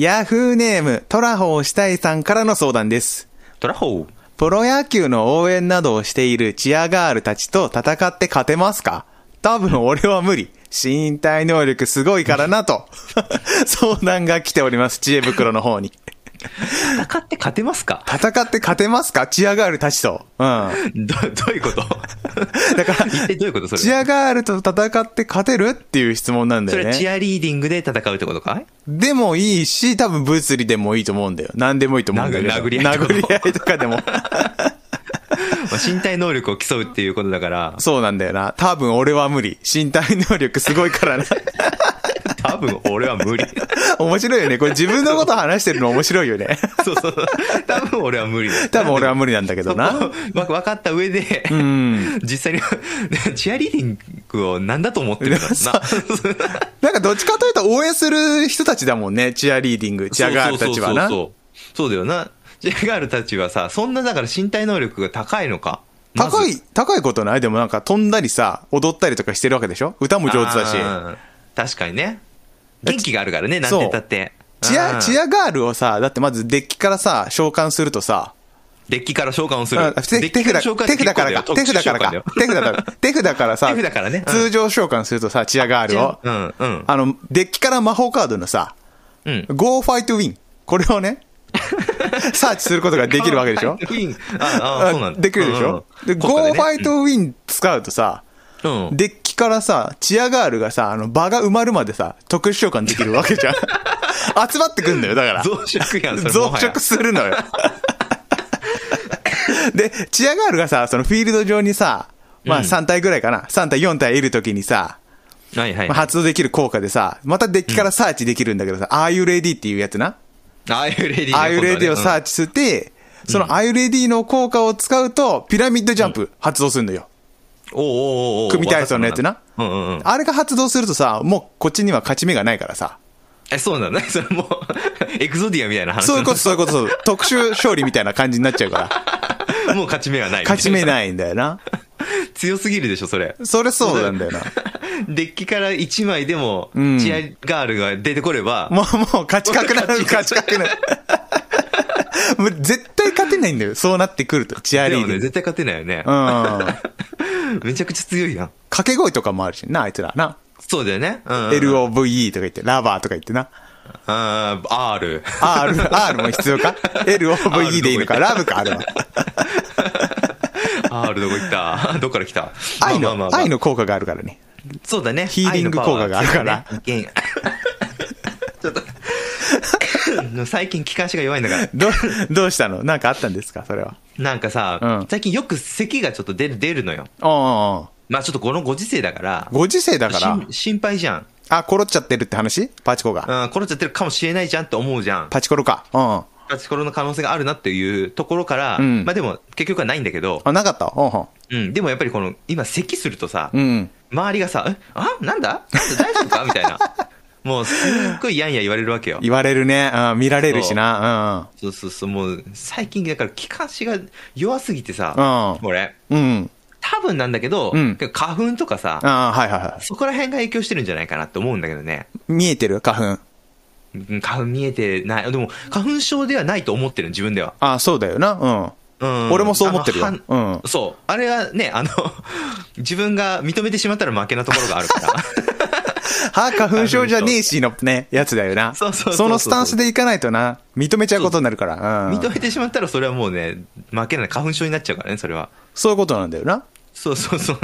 ヤフーネーム、トラホーしたいさんからの相談です。トラホー？プロ野球の応援などをしているチアガールたちと戦って勝てますか？多分俺は無理。身体能力すごいからなと。相談が来ております、知恵袋の方に。戦って勝てますか？戦って勝てますか？チアガールたちと。うん。ど、どういうこと？だから、一体どういうことそれ？チアガールと戦って勝てるっていう質問なんだよそれはチね。アリーディングで戦うってことかい？でもいいし、多分物理でもいいと思うんだよ。何でもいいと思うんだけど。殴殴り合いとか殴り合いとかでも。まあ身体能力を競うっていうことだから、そうなんだよな。多分俺は無理。身体能力すごいからな。多分俺は無理。面白いよね。これ自分のこと話してるの面白いよね。そうそう。多分俺は無理だ。多分俺は無理なんだけどな。分かった上で、ん実際に、チアリーディングを何だと思ってるんだろうな。なんかどっちかというと応援する人たちだもんね。チアリーディング、チアガールたちはな。そうそうそうそう。そうだよな。チアガールたちはさ、そんなだから身体能力が高いのか？高い、高いことない？でもなんか飛んだりさ、踊ったりとかしてるわけでしょ？歌も上手だし。確かにね。元気があるからね、なんて言ったって。チア、チアアガールをさ、だってまずデッキからさ、召喚するとさ、デッキから召喚をする。あ手手札、手札からか、手札からか、手札から、手札からさ、手札からね。うん。通常召喚するとさ、チアガールを、うん、うん。あの、デッキから魔法カードのさ、うん。Go Fight Win。これをね、サーチすることができるわけでしょ？ああ、そうなんだ。できるでしょ、で、国家 Go でね。Fight Win 使うとさ、うん。デッキからさ、チアガールがさ、あの、場が埋まるまでさ、特殊召喚できるわけじゃん。集まってくんだよ、だから。増殖やん、増殖するのよ。で、チアガールがさ、そのフィールド上にさ、まあうん3体ぐらいかな、3体4体いるときにさ、はいはい。まあ、発動できる効果でさ、またデッキからサーチできるんだけどさ、Are you ready っていうやつな。ああいうレディー Are you ready をサーチして、その Are you ready の効果を使うと、ピラミッドジャンプ発動するのよ。おうおうおうおう組体操のやつな？うんうんうん。あれが発動するとさ、もうこっちには勝ち目がないからさ。え、そうなんだね。それもう、エクゾディアみたいな話。そういうこと、そういうこと、特殊勝利みたいな感じになっちゃうから。もう勝ち目はない。勝ち目い。ないんだよな。強すぎるでしょ、それ。それそうなんだよな。デッキから1枚でも、んチアガールが出てこれば、もう、もう、勝ち確なる、勝ち確なる。もう絶対勝てないんだよ。そうなってくると。チアリーグ。絶対勝てないよね。うん。めちゃくちゃ強いやん。掛け声とかもあるしな、あいつらな。そうだよね。うん、うん。LOVE とか言って、ラバーとか言ってな。あー R。R、R も必要か ?LOVE でいいのか？ラブか？あるわ。R どこ行った？どっから来た？愛の、愛の効果があるからね。そうだね。ヒーリング効果があるから愛のパワー強いね。ちょっと、最近気管支が弱いんだから。ど、どうしたの？なんかあったんですか？それは。なんかさ、うん最近よく咳がちょっと出る、出るのよ。ああ。まあちょっとこのご時世だから、ご時世だから、心配じゃん。あ、コロっちゃってるって話？パチコが。うん、殺っちゃってるかもしれないじゃんって思うじゃん。パチコロか。うん。あ、パチコロの可能性があるなっていうところから、うんまあでも結局はないんだけど、なかった？うんうん、でもやっぱりこの、今咳するとさ、うん。うん。周りがさ、え？あ？なんだ？大丈夫か？みたいな。もうすっごいやんや言われるわけよ。言われるね。うん、見られるしな。そうそうそう、もう最近だから気管支が弱すぎてさ、うん俺、うん。うん。多分なんだけど、うん花粉とかさ、ああ、はいはいはそこら辺が影響してるんじゃないかなって思うんだけどね。い。見えてる？花粉。うん花粉見えてない。でも、花粉症ではないと思ってる自分では。ああ、そうだよな。うん。うん俺もそう思ってるようんそう。あれはね、あの、自分が認めてしまったら負けなところがあるから。は、花粉症じゃねえしのね、やつだよな。そうそうそうそうのスタンスでいかないとな、認めちゃうことになるから。うん。認めてしまったらそれはもうね、負けない。花粉症になっちゃうからね、それは。そういうことなんだよな。そうそうそう。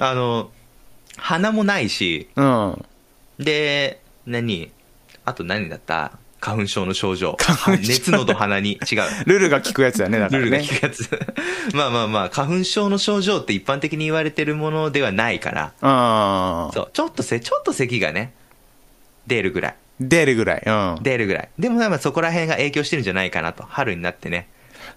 あの、鼻もないし、うん。で、何？あと何だった？花粉症の症状。花粉症熱、喉、鼻に。違う。ルルが効くやつだね、だからルールがね。効くやつ。まあまあまあ、花粉症の症状って一般的に言われてるものではないから、うん。そう、ちょっとせ、ちょっと咳がね、出るぐらい。出るぐらい。うん。出るぐらい。でもまあそこら辺が影響してるんじゃないかなと。春になってね。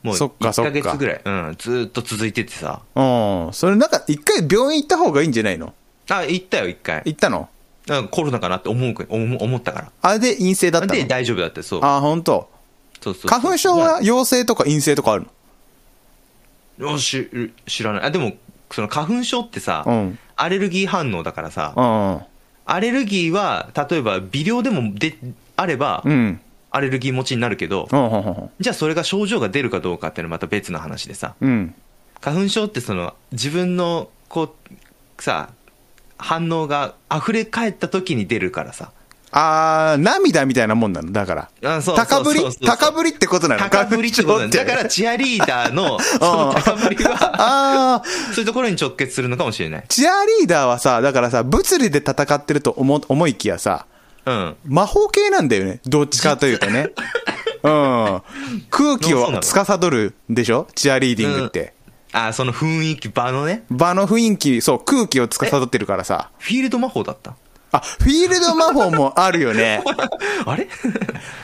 もうそっかそっか1ヶ月ぐらい、うん、ずーっと続いててさ。うん。それなんか、一回病院行った方がいいんじゃないの？あ、行ったよ、一回。行ったの？うんコロナかなって思う思思ったから。あれで陰性だったの？で、大丈夫だって、そう。あ、本当？そうそうそう花粉症は陽性とか陰性とかあるよし知らない。あ、でも、その花粉症ってさ、うんアレルギー反応だからさ、のアレルギーは、例えば微量でもであれば、うん。うん。アレルギー持ちになるけど、うん、うん、うんじゃあそれが症状が出るかどうかっていうのはまた別の話でさ、うん。花粉症ってその自分のこう、さ、反応が溢れ返った時に出るからさ。あー、涙みたいなもんなのだから。あそう高ぶりそうそうそうそう高ぶりってことなの？高ぶりってことなんだ。からチアリーダーの その高ぶりは、あー、そういうところに直結するのかもしれない。チアリーダーはさ、だからさ、物理で戦ってると思思いきやさ、うん。魔法系なんだよね。どっちかというとね。うん。空気をそうなの司るでしょ？チアリーディングって。あ、その雰囲気、場のね。場の雰囲気、そう、空気を司ってるからさ。フィールド魔法だった？あ、フィールド魔法もあるよね。あれ？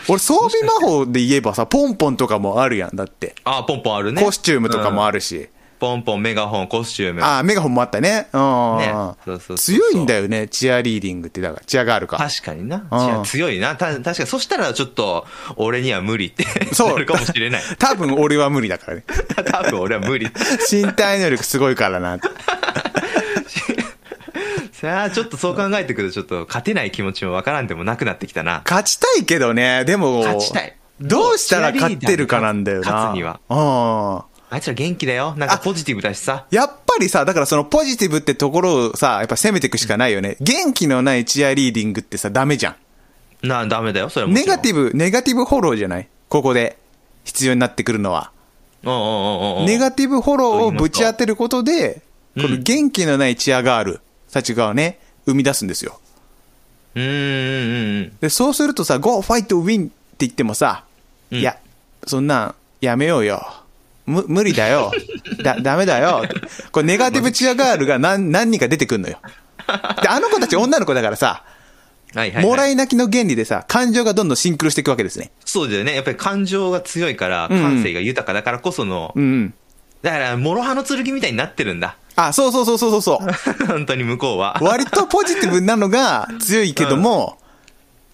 俺、装備魔法で言えばさ、ポンポンとかもあるやん、だって。あ、ポンポンあるね。コスチュームとかもある。るし。ポンポン、メガホン、コスチューム。あ、メガホンもあったね。うん。ねそうそう強いんだよね、チアリーディングって。だから、チアガールか。確かにな。うんじゃあ強いな。た確かに。そしたらちょっと、俺には無理ってそうなるかもしれない。多分俺は無理だからね。多分俺は無理。身体能力すごいからな。さあ、ちょっとそう考えてくると、ちょっと勝てない気持ちもわからんでもなくなってきたな。勝ちたいけどね、でも。勝ちたいどうしたら勝ってるかなんだよな。勝つにはうん。あいつら元気だよ。なんかポジティブだしさ。やっぱりさ、だからそのポジティブってところをさ、やっぱ攻めていくしかないよね。元気のないチアリーディングってさ、ダメじゃん。な、ダメだよ。それはもネガティブ。ブ、ネガティブフォローじゃない？ここで必要になってくるのは。うんうんうんうん。ネガティブフォローをぶち当てることで、うんこの元気のないチアガールたちがね、生み出すんですよ。うんうんうんうん。で、そうするとさ、Go fight win って言ってもさ、うんいや、そんなんやめようよ。む、無理だよ。だ、ダメだよ。これネガティブチアガールが何、何人か出てくんのよ。で、あの子たち女の子だからさ、はいはい、はい。もらい泣きの原理でさ、感情がどんどんシンクロしていくわけですね。そうだよね。やっぱり感情が強いから、うん感性が豊かだからこその、うんうん。だから、諸刃の剣みたいになってるんだ。あ、そうそうそうそうそうそう。本当に向こうは。割とポジティブなのが強いけども、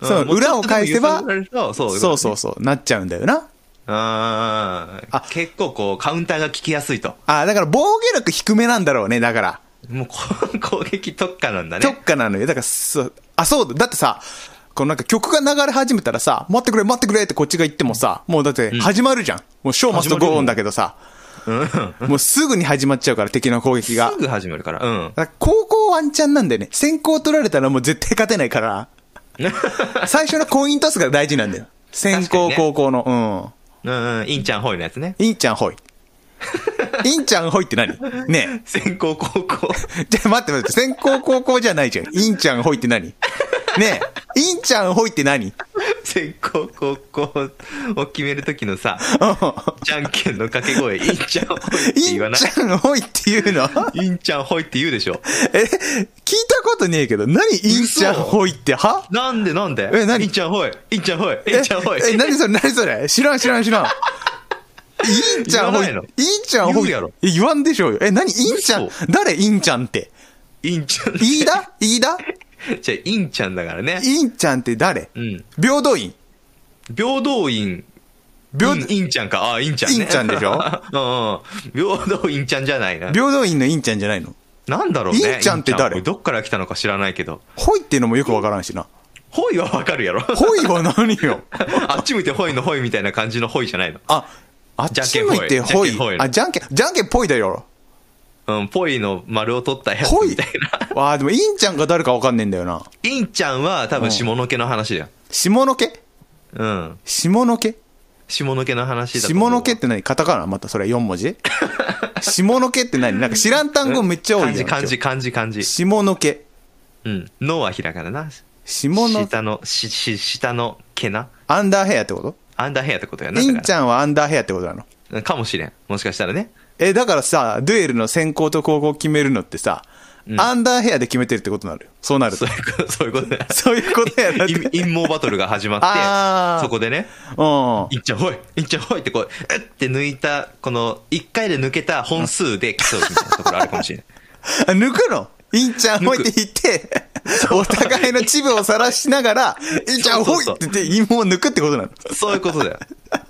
そのうん裏を返せばそうそうそう、なっちゃうんだよな。ああ結構こう、カウンターが効きやすいと。あ、だから防御力低めなんだろうね、だから。もうこ 攻撃特化なんだね。特化なのよ。だから、そう、あ、そうだ。だってさ、このなんか曲が流れ始めたらさ、待ってくれ、待ってくれってこっちが言ってもさ、もうだって始まるじゃん。もうショーマストゴーンだけどさ、もうすぐに始まっちゃうから、敵の攻撃がすぐ始まるから。うん。後攻ワンチャンなんだよね。先攻取られたらもう絶対勝てないから、最初のコイントスが大事なんだよ。先攻ね後攻の、うんうん。インちゃんホイのやつね。うん。インちゃんホイ。インちゃんホイって何？ね先攻後攻。え。じゃあ待って待って、先攻後攻じゃないじゃん。インちゃんホイって何？ねえ。インちゃんホイって何？先攻後攻を決めるときのさ、じゃんけんの掛け声、インちゃんホイってイン言わない？ちゃんホイって言うの？インちゃんホイって言うでしょ。え、聞いたことねえけど、何インちゃんホイっては？なんでなんで？え何？インちゃんホイインちゃんホイインちゃんホイえ、え何それ何それ？知らん知らん知らん。インちゃんホイ。言わないの。インちゃんホイ。言うやろ。え言わんでしょうよ。え、何？インちゃん。嘘。誰？インちゃんって。インちゃん。飯田飯田 じゃあ、インちゃんだからね。インちゃんって誰？うん。平等院。平等院。平インインちゃんか。ああ、インちゃんね。インちゃんでしょ？う んうん。平等院ちゃんじゃないな。平等院のインちゃんじゃないの？なんだろうね。インちゃんって誰？どっから来たのか知らないけど。ホイっていうのもよくわからんしな。ホイはわかるやろ。ホイは何よ？あっち向いてホイのホイみたいな感じのホイじゃないの？あ、あっち向いてホイじゃんけんホイ。あ、じゃんけん、じゃんけんぽいだよ。うん、ポイの丸を取ったやつみたいな。わあ、でもインちゃんが誰かわかんねえんだよな。インちゃんは多分下の毛の話だよ。下の毛？うん。下の毛？下の毛の話だ下の毛って何？カタカナ？またそれ4文字？下の毛って何？なんか知らん単語めっちゃ多いじゃん。漢字、漢字、漢字。下の毛。うん。のはひらがなな。下の、下の、し、し、下の毛な。アンダーヘアってこと？アンダーヘアってことやな。インちゃんはアンダーヘアってことなの？らかもしれん。もしかしたらね。え、だからさ、デュエルの先行と後攻決めるのってさ、アンダーヘアで決めてるってことになるよ。そうなるとそう。いうこと、そういうこと。そういうことや なって。陰陰謀バトルが始まあーって、そこでね、うん。いっちゃんほい、いっちゃんほいってこう、うって抜いた、この、一回で抜けた本数で競うみたいなところあるかもしれない。あ抜くの？インちゃんほいって言って、お互いのチブを晒しながら、インちゃんほいって言って、陰謀を抜くってことなの。そういうことだよ。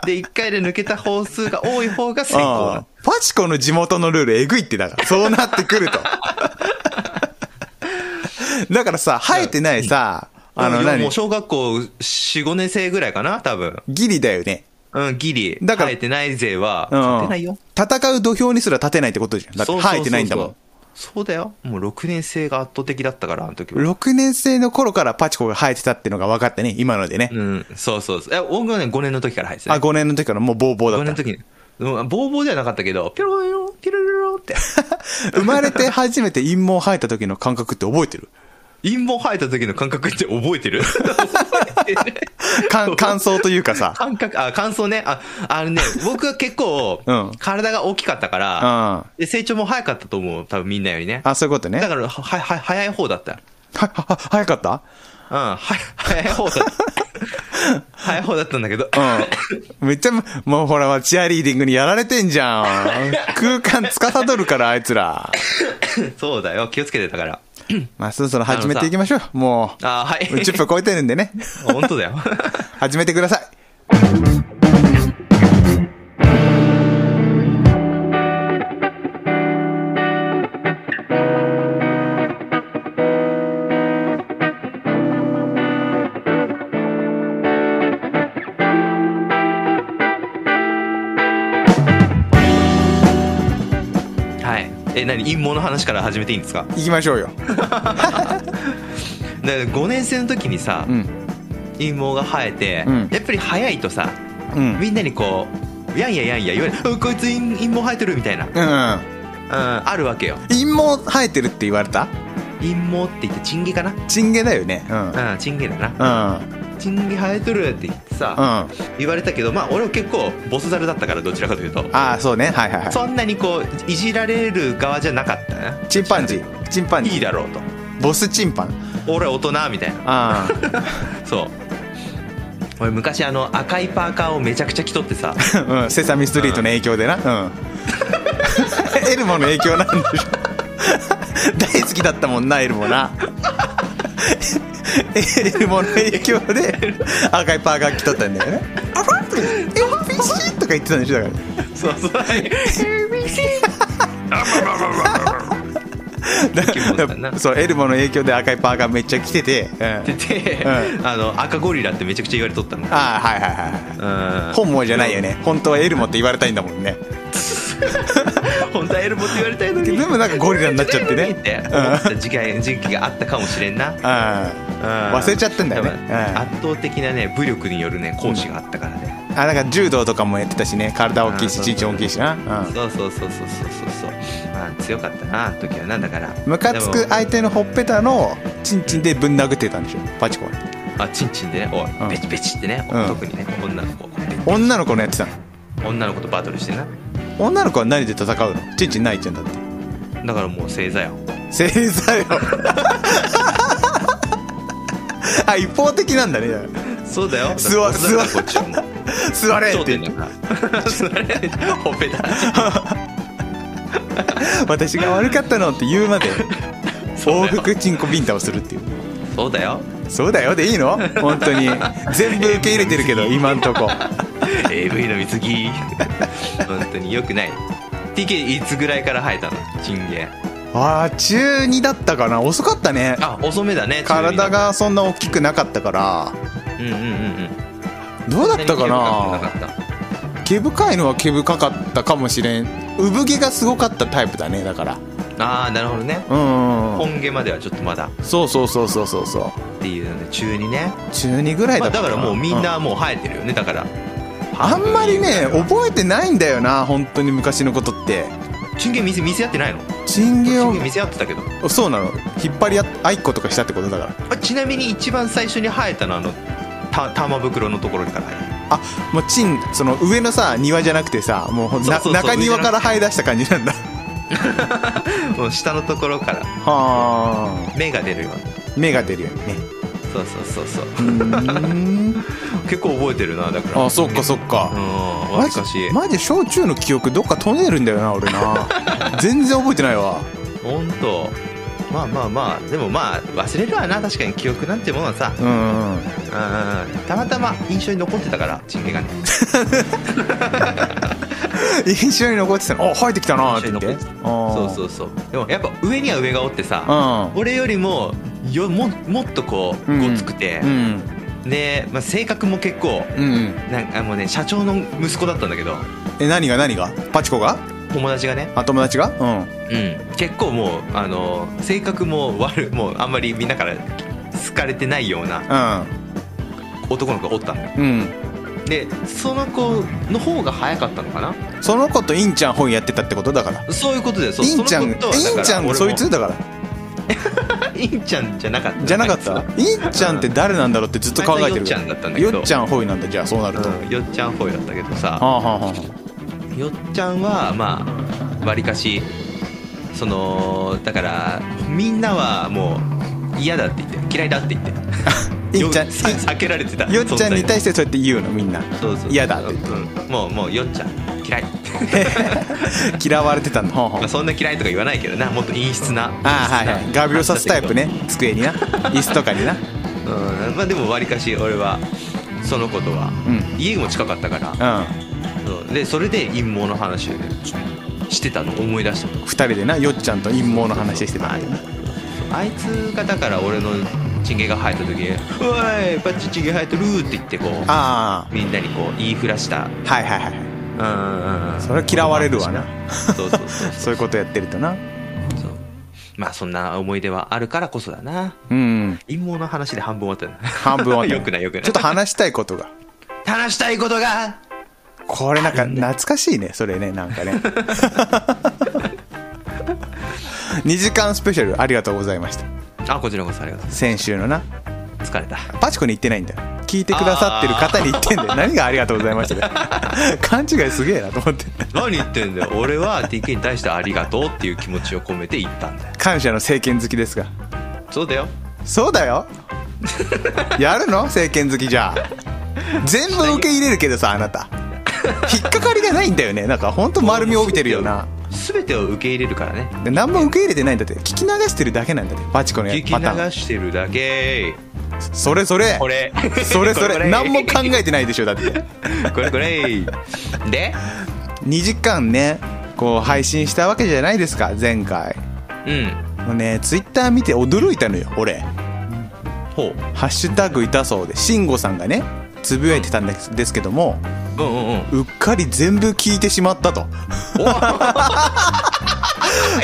で、一回で抜けた本数が多い方が先行ああだ。パチコの地元のルールえぐいってだから。そうなってくると。だからさ、生えてないさ、ああの何？もう小学校4、5年生ぐらいかな、多分。ギリだよね。うん、ギリ。だから生えてない勢は、うん勝てないよ。戦う土俵にすら立てないってことじゃん。だってそうそうそうそう生えてないんだもん。そうだよ。もう6年生が圧倒的だったから、あの時は。6年生の頃からパチコが生えてたってのが分かってね、今のでね。うん、そうそうそう。え、僕はね、5年の時から生えてたあ、ね。5年の時からもうボーボーだ5った年の。時に。うんボーボーではなかったけど、ピョロロロ、ピロロロって。生まれて初めて陰毛生えた時の感覚って覚えてる？陰謀生えた時の感覚って覚えてる？か 感想というかさ。感覚、あ、感想ね。あ、あのね、僕は結構うん、体が大きかったかうん。ら、あ、で成長も早かったと思う。多分みんなよりね。そういうことね。は、だから、は、は、早い方だった。は、は、早かった？うん、は、早い方だった。早い方だったんだけど。うん。めっちゃ、もうほら、チアリーディングにやられてんじゃん。空間司るから、あいつら。そうだよ。気をつけてたから。まあ、そろそろ始めていきましょう。もう、あ、はい。10分超えてるんでね。本当だよ。始めてください。え、何陰謀の話から始めていいんですか？行きましょうよ。だから5年生の時にさ、うん。陰謀が生えて、うんやっぱり早いとさ、うん。みんなにこう、やんややんや言われる、あこいつ陰陰謀生えてるみたいな、うん、うん。あるわけよ。陰毛生えてるって言われた？陰謀って言ってチンゲかな？チンゲだよね。うん。うん、チンゲだな。うん。チンゲ生えとるって言ってさ、うん。言われたけど、まあ俺は結構ボスザルだったからどちらかというと、ああ、そうね。はいはいはい。そんなにこう、いじられる側じゃなかった？な。チンパンジー。チンパンジー。いいだろうと。ボスチンパン。俺は大人みたいな。あ そう。俺昔あの赤いパーカーをめちゃくちゃ着とってさ、あ。うん。セサミストリートの影響でな。うん。エルモの影響なんでしょ。大好きだったもんな、エルモな。エルモの影響で 赤いパーカー着とったんだよね。あらとか ABC とか言ってたんでしょ、だから。そうそう。だそう、エルモの影響で赤いパーカーめっちゃ着てて。うん、でて、うあの赤ゴリラってめちゃくちゃ言われとったの。ああ、はいはいはい。うん。本望じゃないよね。本当はエルモって言われたいんだもんね。本当はエルボって言われたいのに。でもなんかゴリラになっちゃってねって思った時期があったかもしれんな。あうん忘れちゃってんだよね圧倒的なね武力によるね講師があったからね。あ。あ、だから柔道とかもやってたしね。体大きいし、うん身長大きいしな。うん。そうそうそうそうそうそうそう。まあ強かったな時はなんだから。ムカつく相手のほっぺたのチンチンでぶん殴ってたんでしょパチコはあチンチンで？ね、おうんいベチベチってね、うん特にね女の子女の子のやってたの？女の子とバトルしてな。女の子は何で戦うの？チンチンないじゃんだってだからもう正座よ。正座よあ一方的なんだね。そうだよ。座だからこっちはもう。座れ。って。座れほっぺた。私が悪かったのって言うまで往復チンコビンタをするっていう。そうだよ。そうだよ。でいいの？本当に。全部受け入れてるけど今んとこ。AV の貢ぎ本当によくない。TK いつぐらいから生えたの？チンゲああ中2だったかな？遅かったね。あ遅めだね体がそんな大きくなかったから。うんうんうんうん。どうだったかな？毛深いのは毛深かったかもしれん。産毛がすごかったタイプだねだから。たああなるほどね。うんうんうん。本毛まではちょっとまだ。っそうそうそうそうそう。そうていうので中にね、中2ぐらいまあ、だったかな。だからもうみんうなもう生えてるよねだから。あんまりね覚えてないんだよな本当に昔のことって。チンゲ見せ見せ合ってないの？チンゲを見せ合ってたけど。そうなの。引っ張り合っあいっことかしたってことだから。あちなみに一番最初に生えたのはあのた玉袋のところから。生えあもうチンその上のさ庭じゃなくてさもうな中庭から生え出した感じなんだ。た もう下のところから。はあ。芽が出るように芽が出るようにね。そうそうそうそう。うーん結構覚えてるなだから。あそっかそっか。うんマジ懐かしい。マジ小中の記憶どっか飛んでるんだよな俺な。全然覚えてないわ。本当。まあまあまあでもまあ忘れるわな確かに。記憶なんてものはさ、うんうん。うん、たまたま印象に残ってたからチンゲがね 印象に残ってたの。あ生えてきたなって言って。そうそうそう。でもやっぱ上には上がおってさ、うん。俺よりもよももっとこううん。ごつくてう、んで、まあ、性格も結構うんうん。なんかもうね社長の息子だったんだけど。え何が何が？パチコが？友達がね、あ友達が？うん。うん、結構もうあの性格も悪いもうあんまりみんなから好かれてないような男の子がおったの。ようん。うんでその子の方が早かったのかな？その子とインちゃん本やってたってこと？だから。そういうことでそうインちゃんインちゃんそいつ？だから インちゃんじゃなかった？じゃなかった？インちゃんって誰なんだろうってずっと考えてるよっちゃんだったんだけど。よっちゃんホイなんだじゃあそうなると、うんよっちゃんフォイだったけどさ。はあはあはよっちゃんはまあわりかしそのだからみんなはもう嫌だって言って嫌いだって言って。あ インちゃん避けられてた。よっちゃんに対ししてそうやって言うのみんな。そうそう。嫌だって言って。うん。もうもうよっちゃん嫌い。嫌われてたんだまあそんな嫌いとか言わないけどな。もっと陰湿な。ああはいはい。画鋲刺すタイプね。机にな。椅子とかにな。うん。まあでもわりかし俺はその子とは、うん。家も近かったから。うん。そう。でそれで陰謀の話をねしてたの。思い出したの。二人でな。よっちゃんと陰謀の話してたんだよなあいつがだから俺のチンゲが生えた時に「おいパッチチンゲ生えてる」って言ってこうあみんなにこう言いふらした。あはいはいはいうんうんうんそれは嫌われるわな。そうそうそうそう。いうことやってるとな。そう。まあそんな思い出はあるからこそだな。うん。陰謀の話で半分終わったな。半分はよ。くないよくない。ちょっと話したいことが。話したいことが。これなんか懐かしいねそれねなんかね。2時間スペシャルありがとうございました。あこちらこそありがとう先週のな。疲れた。パチコに言ってないんだよ聞いてくださってる方に言ってんだよ。何がありがとうございましたか。勘違いすげえなと思って。何言ってんだよ。俺は TK に対してありがとうっていう気持ちを込めて言ったんだよ。感謝の政権好きですがそうだよ。そうだよ。やるの？政権好きじゃあ。全部受け入れるけどさあなた。引っかかりがないんだよね。なんか本当丸みを帯びてるよな。全てを受け入れるからね。で何も受け入れてないんだって。聞き流してるだけなんだって。パチコのや聞き流してるだけそれそれ。これ。それそれ。何も考えてないでしょだって。これこれ。で？2時間ねこう配信したわけじゃないですか前回。うん。もうねツイッター見て驚いたのよ俺。ほ「ハッシュタグいたそうで。慎吾さんがねつぶやいてたんですけどもううんうんうん。うっかり全部聞いてしまったと。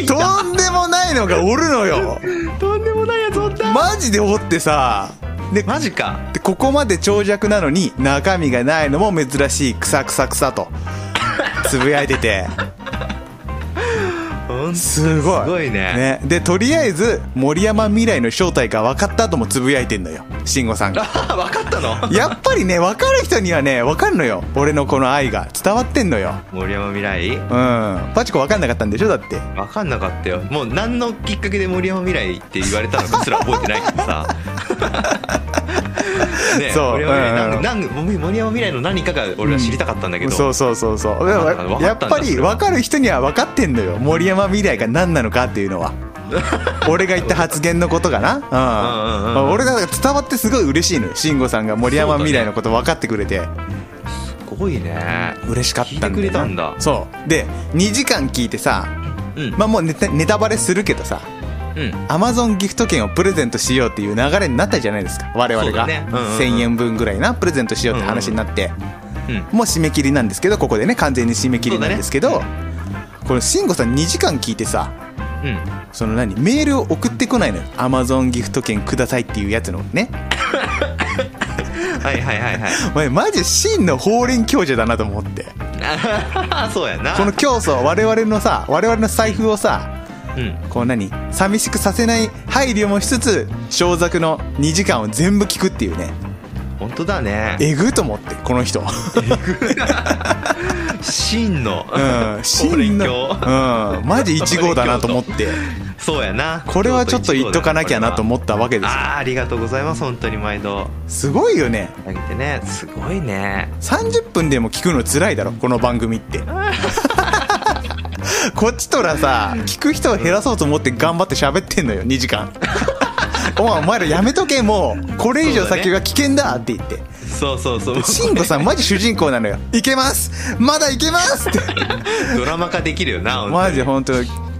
とんでもないのがおるのよ。とんでもないやつおったマジでおってさ。でマジか。でここまで長尺なのに中身がないのも珍しいクサクサクサと。つぶやいててすごい。すごいね。でとりあえず森山未来の正体が分かったともつぶやいてんのよ。慎吾さんが。あ 分かったの？やっぱりね分かる人にはね分かるのよ。俺のこの愛が。伝わってんのよ。森山未来？うん。パチコ分かんなかったんでしょ？だって。分かんなかったよ。もう何のきっかけで森山未来って言われたのかすら覚えてないけどさ ね。そう。なん森山未来の何かが俺は知りたかったんだけど、そうそうそうそう。でも分かったんだやっぱり分かる人には分かってんのよ。森山未来が何なのかっていうのは。俺が言った発言のことがな、うん。うんうんうん俺が伝わってすごい嬉しいのよ。慎吾さんが森山未来のこと分かってくれて、すごいね。嬉しかったんだそう。で2時間聞いてさうん。まあもうネタネタバレするけどさ。うんアマゾンギフト券をプレゼントしようっていう流れになったじゃないですか。我々が、ね。うんうんうん。1000円分ぐらいなプレゼントしようって話になって、うんもう締め切りなんですけどここでね完全に締め切りなんですけど、そうだこの慎吾さん2時間聞いてさうん。その何メールを送ってこないのよ。アマゾンギフト券くださいっていうやつのね。はいはいはいはい。お前マジ真の法輪教授だなと思って。あ そうやな。この教祖我々のさ我々の財布をさうんこう何寂しくさせない配慮もしつつ小作の2時間を全部聞くっていうね。本当だね。えぐと思ってこの人。真の。うん法真の。うんマジ1号だなと思って そうやな。これはちょっと言っとかなきゃなと思っったわけですよ。あーありがとうございます。本当に毎度。すごいよね。あげてね。すごいね。30分でも聞くの辛いだろこの番組って。こっちとらさ聞く人を減らそうと思って頑張って喋ってんのよ2時間。お前お前らやめとけもう。これ以上先が危険だって言って。そうそうそう。慎吾さんマジ主人公なのよ。いけます。まだいけますって。ドラマ化できるよなマジ本当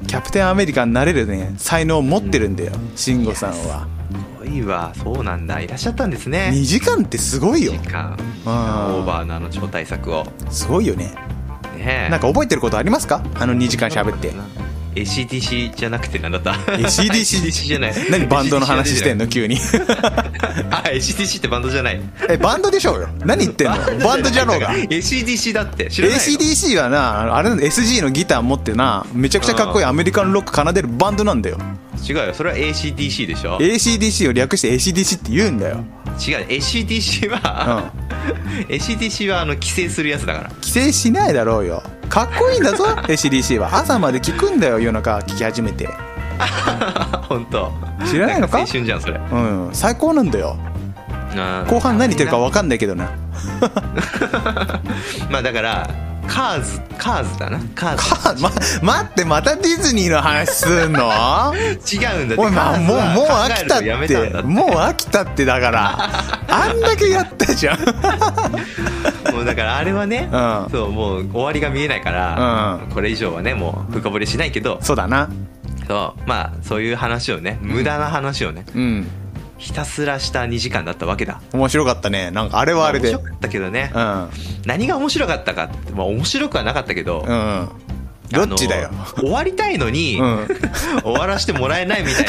キャプテンアメリカになれるね才能を持ってるんだよ慎吾さんは。いわ。そうなんだ。いらっしゃったんですね。2時間ってすごいよ。時間。うん。オーバーのあの超大作を。すごいよね。ねえ。なんか覚えてることありますか？あの2時間喋って ACDC じゃなくてなんだった ACDC じゃない何バンドの話してんのの急にあ ACDC ってバンドじゃないえバンドでしょうよ何言ってんのバンドじゃろうが ACDC だって知らないの ACDC はなあれなんだ SG のギター持ってなめちゃくちゃかっこいいアメリカンロック奏でるバンドなんだよ違うよそれは ACDC でしょ ACDC を略して ACDC って言うんだよ違う ACDC は、ACDC はあの規制するやつだから規制しないだろうよかっこいいんだぞ ACDC は。朝まで聞くんだよ夜中。聞き始めて。本当。知らないのか？ん青春じゃんそれ。うん。最高なんだよ。後半何言ってるか分かんないけどな。まあだからカーズカーズだな。カーズ。かま待ってまたディズニーの話すんの？違うんだっておいまあもうもう飽きたって。もう飽きたってだから。あんだけやったじゃん。もうだからあれはね、うん。そうもう終わりが見えないから、うこれ以上はねもう深掘りしないけど。そうだな。そう。まあそういう話をね無駄な話をねうんひたすらした2時間だったわけだ。面白かったね。なんかあれはあれで。面白かったけどね、うん。何が面白かったかって、まあ、面白くはなかったけど、うん。どっちだよ。終わりたいのに、うん。終わらせてもらえないみたい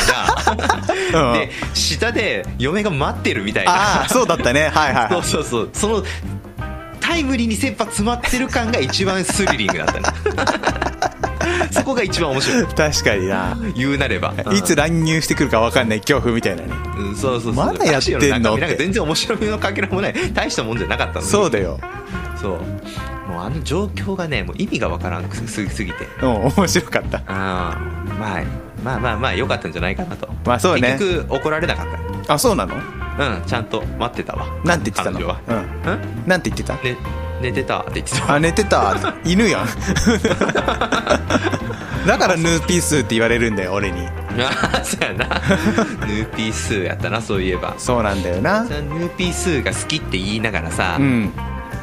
な、うん。で下で嫁が待ってるみたいな。ああそうだったね。はいはいそうはいそうそう。そのタイムリーに切羽詰まってる感が一番スリリングだったね そこが一番面白い。確かにな。言うなれば、いつ乱入してくるか分かんない恐怖みたいなね。うんそうそうそう。まだやってんの？なんか全然面白みのかけらもない大したもんじゃなかったのに。そうだよ。そう。もうあの状況がねもう意味がわからんすすすぎて。うん面白かった。あーまあまあまあまあ良かったんじゃないかなと。まあそうね。結局怒られなかっあそうなの？たうんちゃんと待ってたわ。なんて言ってたの？彼女は。うん。うん？なんて言ってた？ね寝てたって言ってた。あ寝てた。犬やん。だからヌーピースって言われるんだよ俺に。あそうやな。ヌーピースーやったなそういえば。そうなんだよな。さヌーピースーが好きって言いながらさ、うん。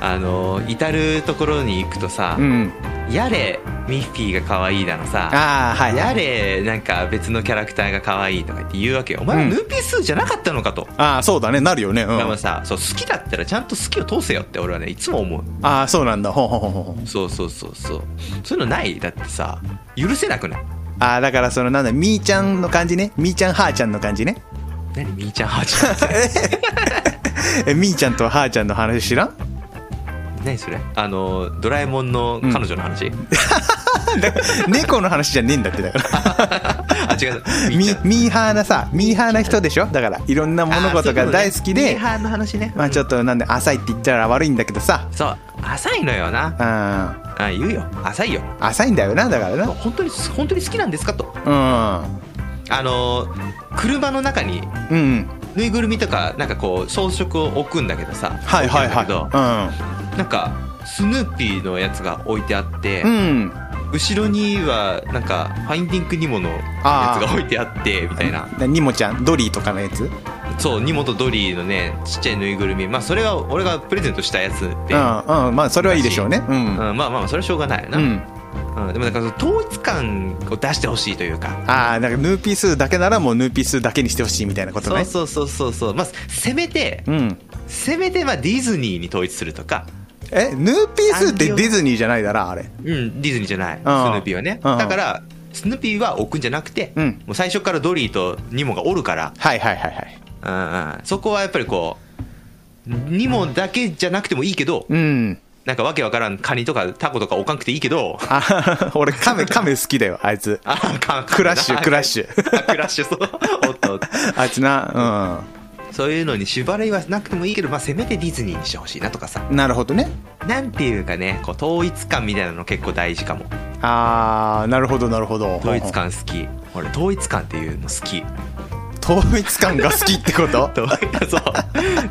あの至る所に行くとさ、うんやれミッフィーが可愛いだのさああはいやはい。れなんか別のキャラクターが可愛いとか言って言うわけよ。お前はうん。ヌーピースーじゃなかったのかと、ああそうだね。なるよね。うん。でもさそう好きだったらちゃんと好きを通せよって俺はねいつも思うああそうなんだ。ほんほんほんほんそうそうそうそう。そういうのない？だってさ許せなくない？ああだからそのなんだみーちゃんの感じね？みーちゃんはーちゃんの感じね？何？みーちゃんはーちゃん？えみーちゃんとはーちゃんの話知らん？何それ？あのドラえもんの彼女の話、だから猫の話じゃねえんだってだから。あ違う。ミーハーなさミーハーな人でしょ？だからいろんな物事が大好きでミーハーの話ね。まあちょっとなんで浅いって言ったら悪いんだけどさ。そう浅いのよな。うん。あ言うよ。浅いよ。浅いんだよなだからな。本当に本当に好きなんですかと。うん。あの車の中にうんぬいぐるみとかなんかこう装飾を置くんだけどさはいはい置いてあるんなんかスヌーピーのやつが置いてあって、いうん。うん後ろにはなんかファインディングニモのやつが置いてあってみたいな。なニモちゃんドリーとかのやつ？そうニモとドリーのねちっちゃいぬいぐるみ。まあそれは俺がプレゼントしたやつで、うんうん。まあそれはいいでしょうね。うん。うんまあまあそれはしょうがないよな、うんうん。でもなんかその統一感を出してほしいというか。ああなんかヌーピースだけならもうヌーピースだけにしてほしいみたいなことね。そうそうそうそうまあせめてうん。せめてまあディズニーに統一するとか。えヌーピースってディズニーじゃないだろあれ。うんディズニーじゃない。うんスヌーピーはね。うん。だからスヌーピーは置くんじゃなくて、うん。もう最初からドリーとニモがおるから、はいはいはいはい。うんうん、そこはやっぱりこうニモだけじゃなくてもいいけどうんなんかわけわからんカニとかタコとか置かんくていいけどあ俺カメカメ好きだよあいつ。あかクラッシュクラッシュ。あクラッシュそう。おっとあいつなそういうのに縛りはなくてもいいけど、まあ、せめてディズニーにしてほしいなとかさ。うんなるほどね。なんていうかねこう統一感みたいなの結構大事かも。あーなるほどなるほど。統一感好き。俺統一感っていうの好き統一感が好きってこと？統そう。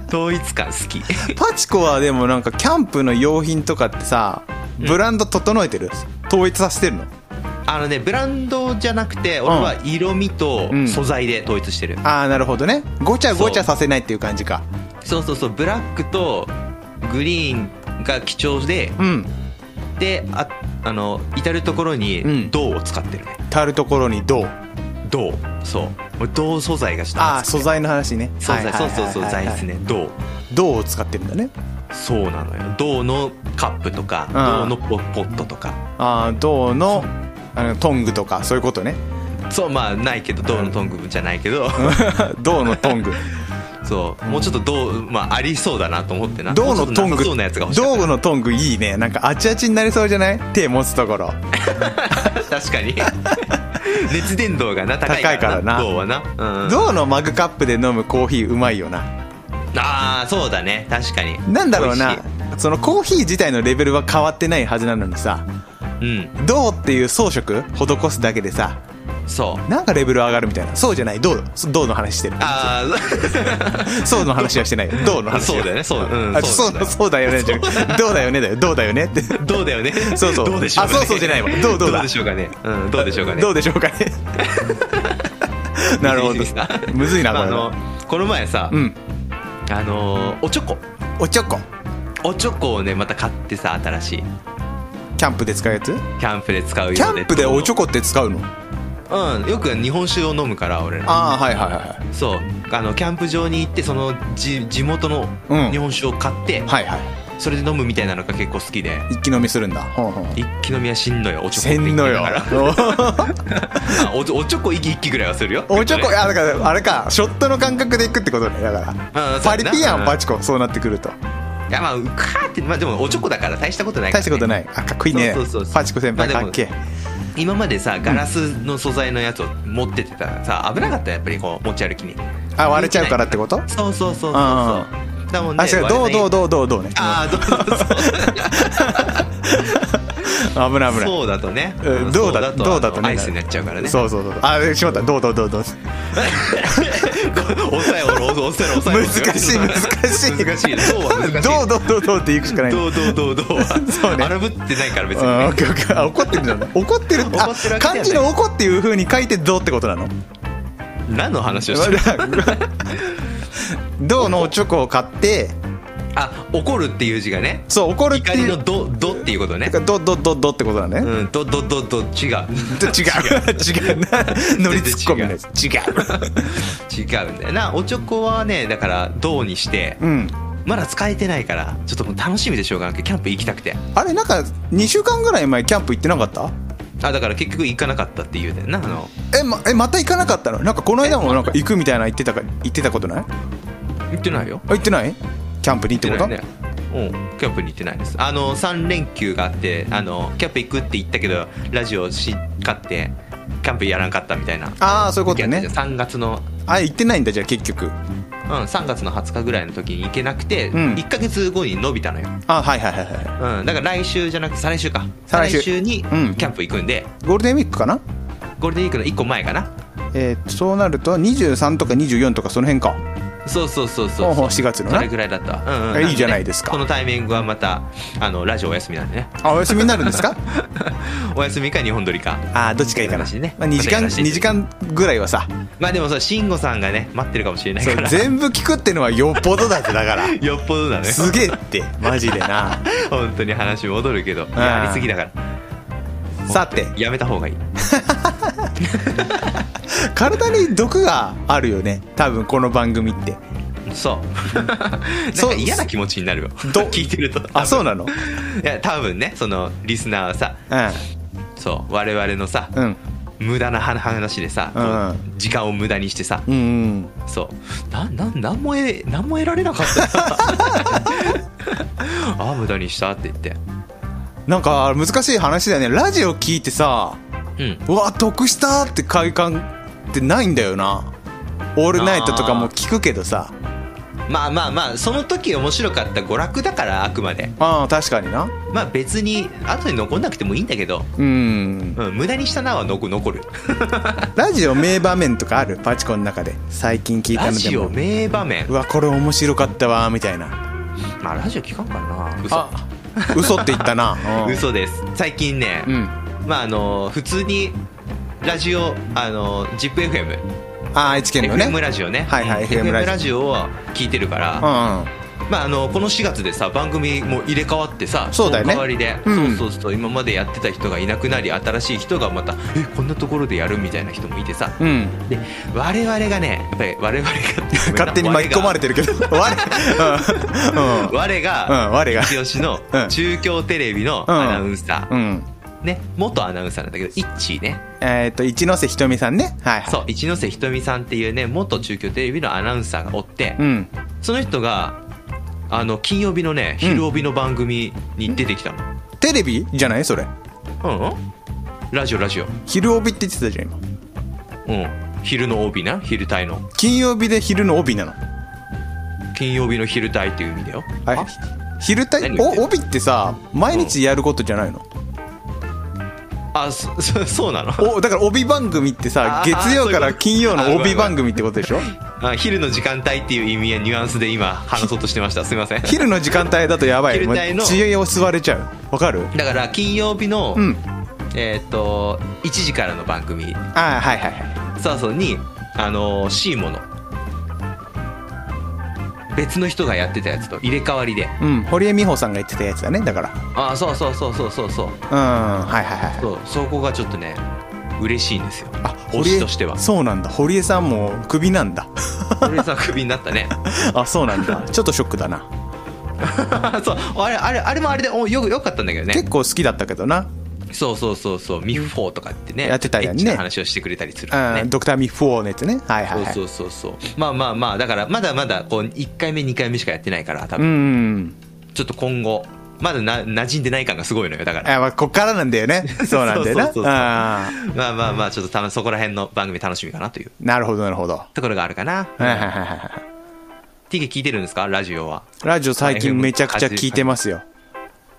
統一感好き。パチコはでもなんかキャンプの用品とかってさブランド整えてる？統一させてるの？あのねブランドじゃなくて俺は色味とうん。素材で統一してる、ああなるほどね。ごちゃごちゃさせないっていう感じか。そう。そうそうブラックとグリーンが基調でうん。でああの至る所うん。に銅を使ってる。ね、たるところに銅銅そう。俺銅素材がちょっとあ素材の話ね。そうそうそうはいはい材質ね。銅銅を使ってるんだね。そうなのよ。銅のカップとかうん。銅のポポットとか。ああ銅のあのトングとかそういうことね。そうまあないけど銅のトングじゃないけど。銅のトング。そう。もうちょっと銅まあありそうだなと思ってな。銅のトング。銅のトングいいね。なんかあちあちになりそうじゃない？手持つところ 確かに。熱伝導がな高いからな。銅はな、うん、銅のマグカップで飲むコーヒーうまいよな。ああそうだね。確かに。なんだろうな。そのコーヒー自体のレベルは変わってないはずなのにさ。いうん。銅っていう装飾施すだけでさそう。なんかレベル上がるみたいな。そうじゃない。銅銅の話してる？あ そうの話はしてないよ。銅のあ話？そうだよね。そう,、うん、あそうそうだよね。じゃなどうだよねだよ。どうだよねって。どうだよね。そうそう。どうでしょうか、ね、あそうそうじゃないわ。どうどうだ？どうでしょうかね。うんどうでしょうかね。どうでしょうかね。なるほど。むずいなこれまああのこの前さ、うん。あのーおちょこ。おちょこ。おちょこをねまた買ってさ新しいキャンプで使うやつキャンプで使うキャンプでおちょここって使うのうんよく日本酒を飲むから俺ら。ああはいはいはいそう。あのキャンプ場に行ってそのじ地元のうん。日本酒を買って、はいはい。それで飲むみたいなのが結構好きで。一気飲みするんだ。一気飲みはしんどいよおちょこせんのよ。お おちょこ一気一気ぐらいはするよ。おちょこいね。やだからあれか。ショットの感覚でいくってことね。だからうんパリピやん。パチココそうなってくると。いやまあうかーってまあでもおちょこだから大したことないから、ね、大したことない。あかっこいいね。そうそうそうそう。パチコ先輩かっけえ今までさガラスの素材のやつを持ってってたらさ危なかったよやっぱりこう持ち歩きに。あ割れちゃうからってこと？そうそうそうそうそう。あだもんねあ違うどうどううどうどうどうね。ああどうどうそう 危ない危ない。そうだとね。うんどうだそどうだとね。アイスになっちゃうからね。そうそうそうあしまった。どうどうどうどう。抑 えろ抑えろ抑えろ。難しい難しい。難しいどうは難しいどうどうどうどうっていくしかない。どうどうどうどう。はそうね。荒ぶってないから別に怒ってるんだね。怒ってるって漢字の怒っていう風に書いてどうってことなの？何の話をしてる銅 のおチョコを買ってあ怒るっていう字がね。そう怒るって怒りのいうどどっていうことね。だからどどどどってことだね、うんどどどど 違う。違う。違う。な乗りツッコミのやつ違う。違う。んだよな。おちょこはねだから銅にしてうん。まだ使えてないからちょっともう楽しみでしょうがなくてキャンプ行きたくて。あれなんか2週間ぐらい前キャンプ行ってなかった？あだから結局行かなかったっていうんだよなあの。えまえまた行かなかったの？なんかこの間もなんか行くみたいな言ってたか言ってたことない？あ行ってないよ。行ってない？キャンプにってこと？行ってないねうん。キャンプに行ってないです。あの3連休があってあのキャンプ行くって言ったけどラジオし買ってキャンプやらんかったみたいな。ああそういうことね。3月のあ行ってないんだじゃあ結局。うん、3月の20日ぐらいの時に行けなくて、うん。1か月後に伸びたのよ、あはいはいはいはいうん、だから来週じゃなくて再来週か再来週にうん。キャンプ行くんで、ゴールデンウィークかな？ゴールデンウィークの1個前かな。えーそうなると23とか24とかその辺かそうそうそうそう。ほうほう4月のな。それぐらいだった、うんうん。あいいじゃないですか。このタイミングはまたあのラジオお休みなんでね。あお休みになるんですか？お休みか日本撮りか。あーどっちかいいかな、話ね。まあ、2時間またやらせて2時間ぐらいはさ。まあでもそう慎吾さんがね待ってるかもしれないから。全部聞くってのはよっぽどだってだから。よっぽどだね。すげえってマジでな。本当に話戻るけどやりすぎだからさて。やめた方がいい。体に毒があるよね。多分この番組って。そう。なんかそう。嫌な気持ちになるよ。ど聞いてると。あそうなの？いや多分ねそのリスナーはさそう我々のさ、うん。無駄な話でさ、こううん時間を無駄にしてさ、うんうん。そう。なななんも得なんも得られなかった。な ああ無駄にしたって言ってなんか難しい話だよね。ラジオ聞いてさうん。うわ得したって快感ってないんだよな。オールナイトとかも聞くけどさ。まあまあまあその時面白かった娯楽だからあくまで。ああ確かにな。まあ別に後に残んなくてもいいんだけど、うん。うん、無駄にしたなは残残る。ラジオ名場面とかある？パチコの中で。最近聞いたラジオのでも名場面。うわこれ面白かったわみたいな。まあラジオ聞かんからな。嘘。あ嘘って言ったな、うん、嘘です。最近ね、うん。まああの普通にラジオあの ZIPFM あ愛知県のね。FM ラジオね。はいはいうん FM ラジオ。ラジオを聞いてるから、うんうんまあ、あのこの4月でさ番組も入れ替わってさそうだよね。の代わりで、うん。そうそうそう今までやってた人がいなくなり新しい人がまたえこんなところでやるみたいな人もいてさ。うん。で我々がねやっぱり我々が勝手に巻き込まれてるけど。我うん うん。我が、うん我が。一押しのうん。中京テレビのアナウンサー、うん。ね元アナウンサーなんだけどイッチーね。えっと一ノ瀬ひとみさんね。はいはい。そう一ノ瀬ひとみさんっていうね元中京テレビのアナウンサーがおって、うん。その人があの金曜日のね昼帯の番組に出てきたの。テレビ？じゃない？それ。うん、うん、ラジオラジオ。昼帯って言ってたじゃん今。うん。昼の帯な。昼帯の。金曜日で昼の帯なの。金曜日の昼帯っていう意味だよ。あれ昼帯？何言ってんの？お帯ってさ毎日やることじゃないの、あそそ そうなの？おだから帯番組ってさあー月曜から金曜の帯番組ってことでしょ？あ 昼の時間帯っていう意味やニュアンスで今話そうとしてました。すいません。昼の時間帯だとやばい。昼帯のもう知恵を吸われちゃう。わかる？だから金曜日の、うん。えーっと1時からの番組。ああはいはいはい。そうそうにあのー、シーモの。別の人がやってたやつと入れ替わりで。うん。堀江美穂さんが言ってたやつだねだから。ああそうそうそうそうそうそう。うん。はいはいはい。そうそこがちょっとね嬉しいんですよ。あ推しとしては。そうなんだ。堀江さんもクビなんだ。俺さんクビになったね。あそうなんだ。ちょっとショックだな。そう。あれあれあれもあれでおよよかったんだけどね。結構好きだったけどな、そうそうそうそう。ミフフォーとかってねやってたよね。エッチな話をしてくれたりするね。うん、ドクターミッフォーのやつね。はいはいはい。そうそうそうそう。まあまあまあだからまだまだこう1回目2回目しかやってないから多う分ん。ちょっと今後まだな馴染んでない感がすごいのよだから。あ、まあ、こっからなんだよね。そうなんだよな。まあまあまあちょっとたそこら辺の番組楽しみかなという。ーなるほどなるほど。ところがあるかな。はいはいはいはい。はい TK 聞いてるんですか？ラジオは。ラジオ最近めちゃくちゃ聞いてますよ。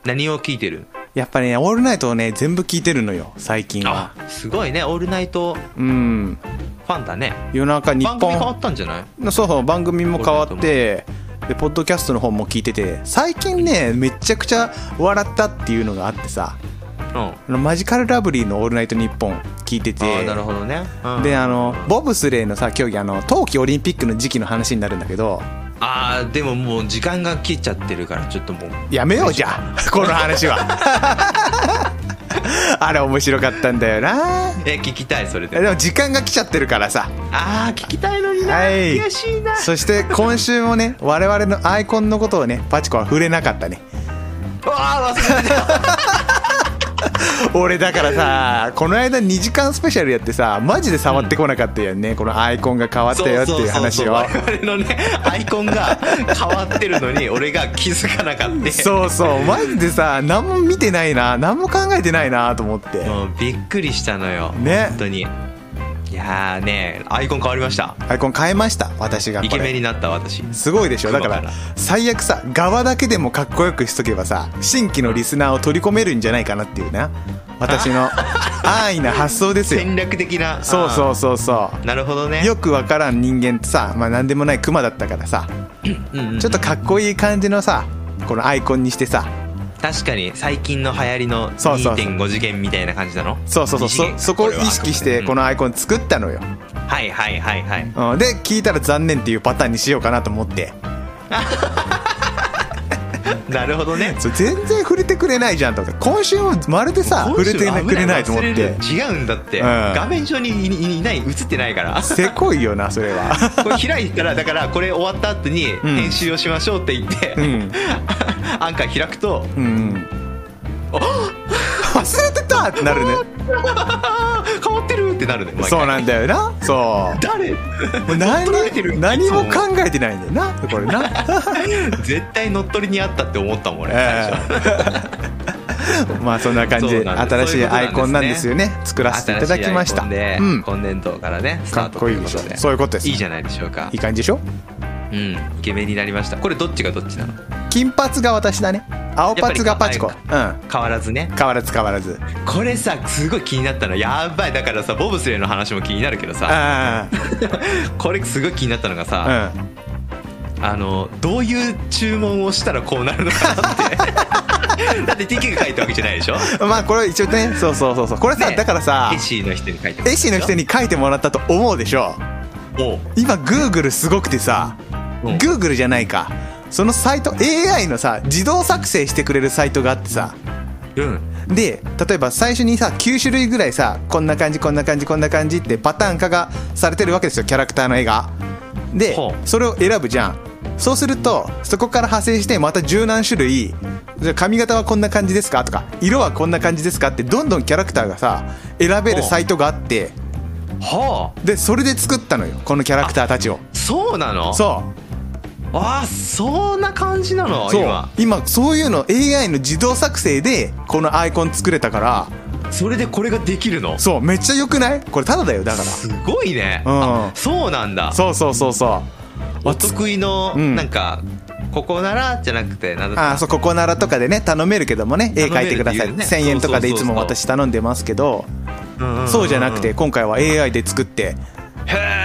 何を聞いてる？やっぱねオールナイトをね全部聞いてるのよ最近は。あすごいね。オールナイト。うん。ファンだね。夜中日番組変わ本ったんじゃない？そうそう番組も変わってでポッドキャストの方も聞いてて最近ねめちゃくちゃ笑ったっていうのがあってさうん。マジカルラブリーの「オールナイトニッポン」聞いててなるほどね、うん。であのボブスレーのさ競技あの冬季オリンピックの時期の話になるんだけどああでももう時間が切っちゃってるからちょっともう。やめようじゃあ この話は あれ面白かったんだよな。え聞きたいそれで。でも時間が来ちゃってるからさ。ああ聞きたいのにな、はい。悔しいな。そして今週もね我々のアイコンのことをねパチコは触れなかったね。ああ忘れてた 俺だからさこの間2時間スペシャルやってさマジで触ってこなかったよね、このアイコンが変わったよっていう話を。我々のねアイコンが変わってるのに俺が気づかなかった。そうそう。マジでさ何も見てないな何も考えてないなと思って。もうびっくりしたのよ。ね。本当に。いやーねアイコン変わりました。アイコン変えました私がイケメンになった私。すごいでしょ。だから最悪さ側だけでもかっこよくしとけばさ新規のリスナーを取り込めるんじゃないかなっていうな。私の 安易な発想ですよ。戦略的な。そうそうそうそあーなるほどね。うよくわからん人間ってさまあ何でもないクマだったからさちょっとかっこいい感じのさこのアイコンにしてさ確かに最近の流行りのそうそうそう。2.5次元みたいな感じなの？そうそうそう。そこを意識してこのアイコン作ったのよ、うんはいはいはいはい。うん、で聞いたら残念っていうパターンにしようかなと思って なるほどね。全然触れてくれないじゃんと思って今週もまるでさ触れてくれないと思っ忘て違うんだって、うん。画面上にいない映ってないから。せこいよなそれは。これ開いたらだからこれ終わった後にん。編集をしましょうって言って、うん。アンカー開くとうん忘れてたってなるねってなるね毎回。そうなんだよな。そう。誰？もう何 乗っ取られてる？何も考えてないんだよな。これな。絶対乗っ取りにあったって思ったもん俺最え。初。え まあそんな感じ。でそうなんです新しいアイコンなんですよね。作らせていただきました。新しいアイコンで、うん。今年度からねスタートかっこいいでしょ。ということでそういうことですいいじゃないでしょうか。いい感じでしょうんイケメンになりました。これどっちがどっちなの？金髪が私だね。青髪がパチコ。うん。変わらずね。変わらず変わらず。これさすごい気になったの。やばい。だからさボブスレーの話も気になるけどさ。あ これすごい気になったのがさ、ああのどういう注文をしたらこうなるのかなって。だって TK が書いたわけじゃないでしょ？うんまあこれ一応ね。そうそうそうそう。これさね。だからさ絵師の人に書いて絵師の人に書いてもらったと思うでしょ？今グーグルすごくてさうん。グーグルじゃないか。そのサイト AI のさ自動作成してくれるサイトがあってさ。うん。で例えば最初にさ9種類ぐらいさこんな感じこんな感じこんな感じってパターン化がされてるわけですよキャラクターの絵が。でそれを選ぶじゃん。そうするとそこから派生してまた十何種類じゃあ髪型はこんな感じですか？とか色はこんな感じですか？ってどんどんキャラクターがさ選べるサイトがあって。はでそれで作ったのよこのキャラクターたちを。あそうなの？そうああそんな感じなの？そう。今。今そういうの AI の自動作成でこのアイコン作れたから。それでこれができるの？そうめっちゃ良くない？これただだよだから。すごいね、うん。あそうなんだ。そうそうそうそう。お得意のうん。なんか、ここならじゃなくてなあそうここならとかでね頼めるけどもね絵描いてください、ね1000円とかでいつも私頼んでますけど。そうじゃなくて今回は AI で作って。へえ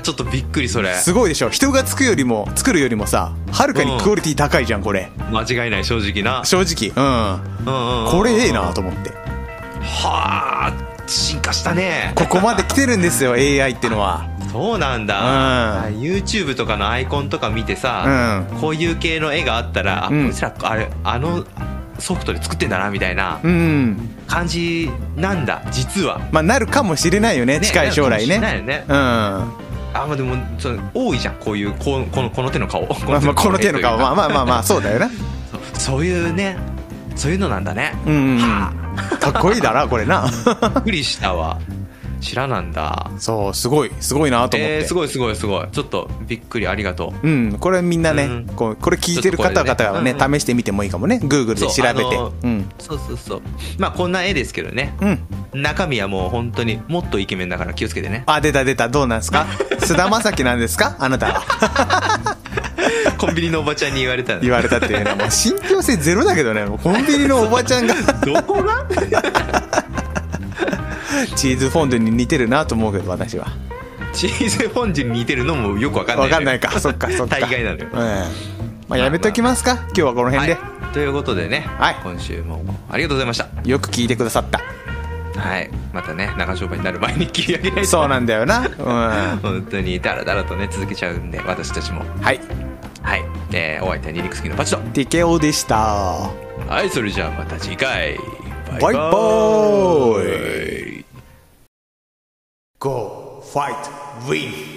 ちょっとびっくりそれ。すごいでしょ。人が作るよりも作るよりもさはるかにクオリティ高いじゃんこれ。間違いない正直な。正直。うん。うんうんうんこれええなと思って。はあ進化したね。ここまで来てるんですよ AI ってのは。そうなんだ、うん。あ YouTube とかのアイコンとか見てさ、うこういう系の絵があったら、あうん。こいつらあれあのソフトで作ってんだなみたいなうん感じなんだ実は。まあなるかもしれないよねね近い将来ね。なるかもしれないよね。うん。まあまあでもその多いじゃん。こういうこうこのこの手の顔。こあまあこの手の顔。まあまあまあまあ そうだよな。そういうね。そういうのなんだね。うんうんはかっこいいだなこれな。あびっくりしたわ知らなんだ。そうすごいすごいなと思って、えー、すごいすごいすごい。ちょっとびっくりありがとう。うん、これみんなね、うん。こうこれ聞いてる方々はねちょっとこれね。試してみてもいいかもね。Google で調べて。そうあのうん。そうそうそう。まあこんな絵ですけどね。うん。中身はもう本当にもっとイケメンだから気をつけてね。あ出た出た。どうなんですか？菅田将暉なんですか？あなたは。コンビニのおばちゃんに言われたの。言われたっていうのはもう信憑性ゼロだけどね。コンビニのおばちゃんが。どこが？チーズフォンデュに似てるなと思うけど私は。チーズフォンデュに似てるのもよくわかんないわかんないか。そっかそっか。大概なのよ。うん。まあやめときますか？今日はこの辺で、はい、ということでね、はい。今週もありがとうございました。よく聞いてくださった。はい。またね長丁場になる前に切り上げないと。そうなんだよな。うん。本当にダラダラとね続けちゃうんで私たちも。はい。はい、えー、お相手はニリクスキのパチと TKO でした。はいそれじゃあまた次回。バイバーイ。イ Go, fight, win!